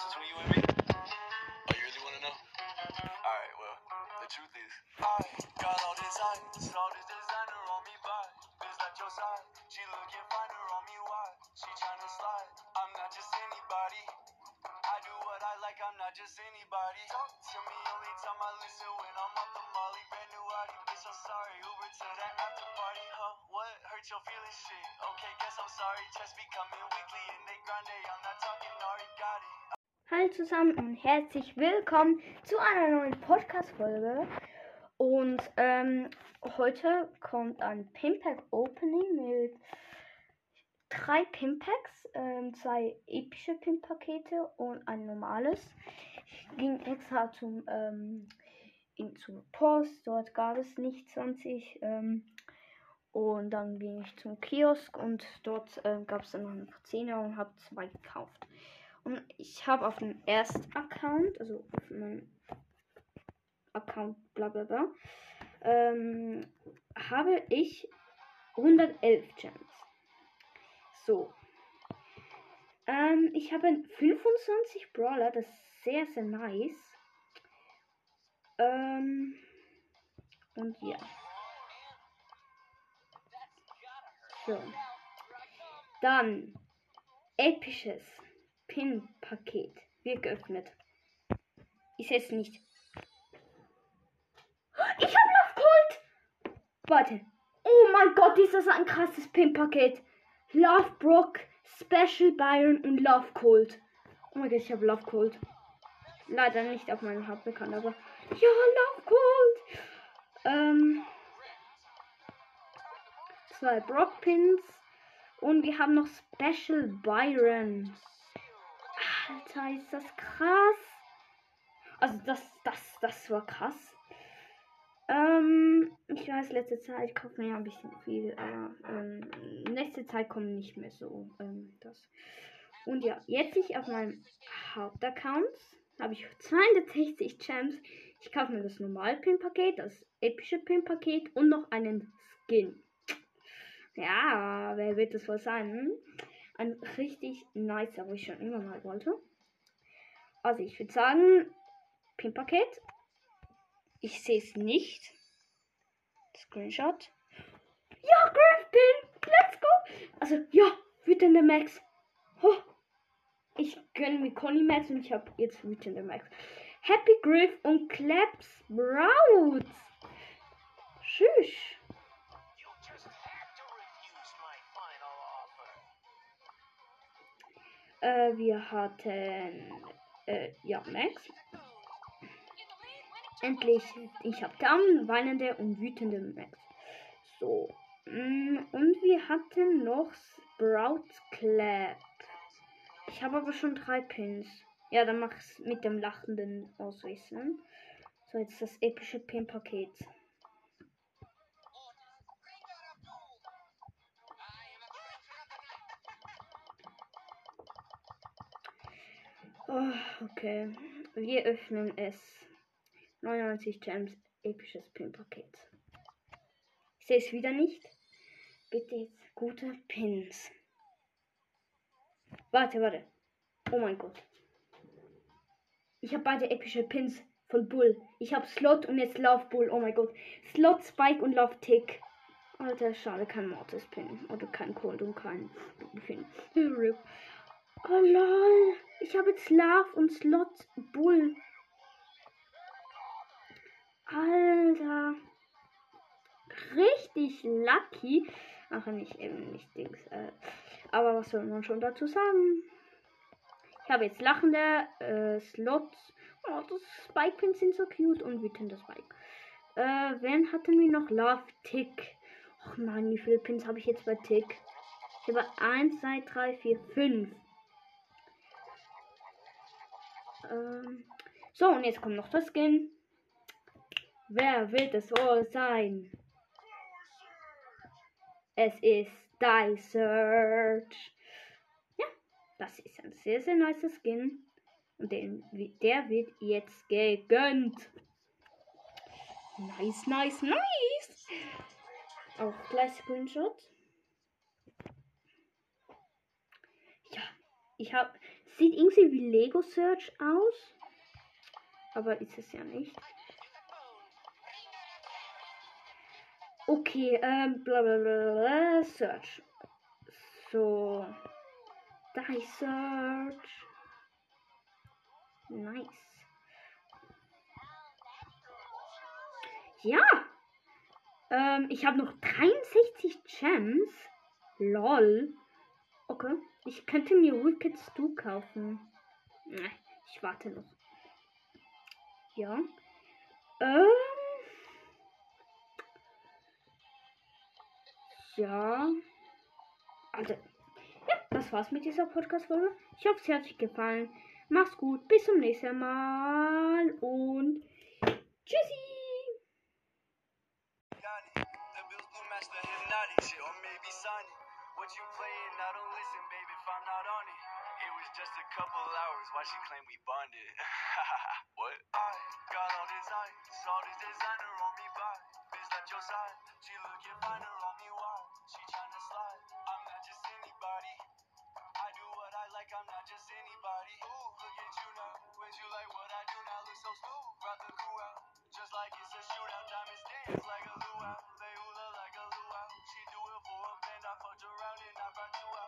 difference between you and me? Oh, you really want to know? Alright, well, the truth is. I got all this ice, all this designer on me, but bitch like your side. She looking finer on me, why? She tryna slide. I'm not just anybody. I do what I like, I'm not just anybody. Talk to me only time I listen when I'm off the molly. Brand new Audi, bitch, I'm sorry. Uber to that after party, huh? What hurt your feelings? Shit. Okay, guess I'm sorry. Chest be coming weekly and they grande. I'm not talking Nari, got it. Hallo zusammen und herzlich willkommen zu einer neuen Podcast-Folge. Und ähm, heute kommt ein Pimpack Opening mit drei Pimpacks, ähm, zwei epische Pimp-Pakete und ein normales. Ich ging extra zum, ähm, in, zur Post, dort gab es nicht 20. Ähm, und dann ging ich zum Kiosk und dort äh, gab es dann noch einen 10er und habe zwei gekauft. Und ich habe auf dem ersten Account, also auf meinem Account, bla bla bla, ähm, habe ich 111 Gems. So. Ähm, ich habe 25 Brawler, das ist sehr, sehr nice. Ähm, und ja. So. Dann episches Pin-Paket wird geöffnet. Sehe es nicht. Ich habe Love Gold! Warte. Oh mein Gott, ist das ein krasses Pin-Paket. Love Brock, Special Byron und Love Cold. Oh mein Gott, ich habe Love Cold. Leider nicht auf meinem Hauptaccount, aber ja, Love Cold. Ähm, zwei Brock Pins und wir haben noch Special Byron. Alter, ist das krass. Also das, das, das war krass. Ähm, ich weiß, letzte Zeit kauft man ja ein bisschen viel, aber ähm, nächste Zeit kommt nicht mehr so ähm, das. Und ja, jetzt ich auf meinem Hauptaccount habe ich 260 Gems. Ich kaufe mir das normale Pin-Paket, das epische Pin-Paket und noch einen Skin. Ja, wer wird das wohl sein? Hm? Ein richtig nicer, wo ich schon immer mal wollte. Also ich würde sagen, Pin-Paket. Ich sehe es nicht. Screenshot. Ja, Griffin! Let's go! Also, ja, wütende Max. Oh, ich gönne mir Conny Max und ich habe jetzt wütende Max. Happy Griff und Claps Sprouts. Tschüss. Äh, wir hatten, äh, ja, Max. Endlich, ich habe Damen, weinende und wütende Max. So. mm, Und wir hatten noch Sprouts Clap. Ich habe aber schon drei Pins. Ja, dann mach es mit dem lachenden auswechseln. So, jetzt das epische Pin-Paket. Oh, okay. Wir öffnen es. 99 Gems, episches Pin-Paket. Ich sehe es wieder nicht. Bitte jetzt gute Pins. Warte, warte. Oh mein Gott. Ich habe beide epische Pins von Bull. Ich habe Slot und jetzt Love Bull. Oh mein Gott. Slot, Spike und Love Tick. Alter, schade, kein Mortis Pin. Oder kein Cold und kein Pin. Oh lol. Ich habe jetzt Love und Slot Bull. Alter. Richtig lucky. Ach, nicht eben nicht Dings. Äh, aber was soll man schon dazu sagen? Ich habe jetzt lachende äh, Slots. Oh, das Spike Pins sind so cute und wütende Spike. Äh, wen hatten wir noch? Love Tick. Och nein, wie viele Pins habe ich jetzt bei Tick? Ich habe 1, 2, 3, 4, 5. Ähm, so, und jetzt kommt noch das Skin. Wer wird es wohl sein? Es ist Search. Ja, das ist ein sehr, sehr nicer Skin. Und den, der wird jetzt gegönnt. Nice, nice, nice. Auch gleich Screenshot. Ja, Ich habe. Sieht irgendwie wie Lego Search aus. Aber ist es ja nicht. Okay, ähm, bla bla bla, bla Search. So. Die Search. Nice. Ja. Ähm, ich habe noch 63 Gems. Lol. Okay. Ich könnte mir Wicked Stu kaufen. Ich warte noch. Ja. Ähm. Ja. Also. Ja, das war's mit dieser Podcast-Folge. Ich hoffe, es hat euch gefallen. Mach's gut. Bis zum nächsten Mal. Und tschüssi. Yanni, What you playing? I don't listen, baby, if I'm not on it. It was just a couple hours, why she claim we bonded? what? I got all this ice, all this designer on me by. Bitch at your side, she looking finer on me, why? She tryna slide, I'm not just anybody. I do what I like, I'm not just anybody. Ooh, look at you now, when you like what I do now, look so smooth. Brought the crew out, just like it's a like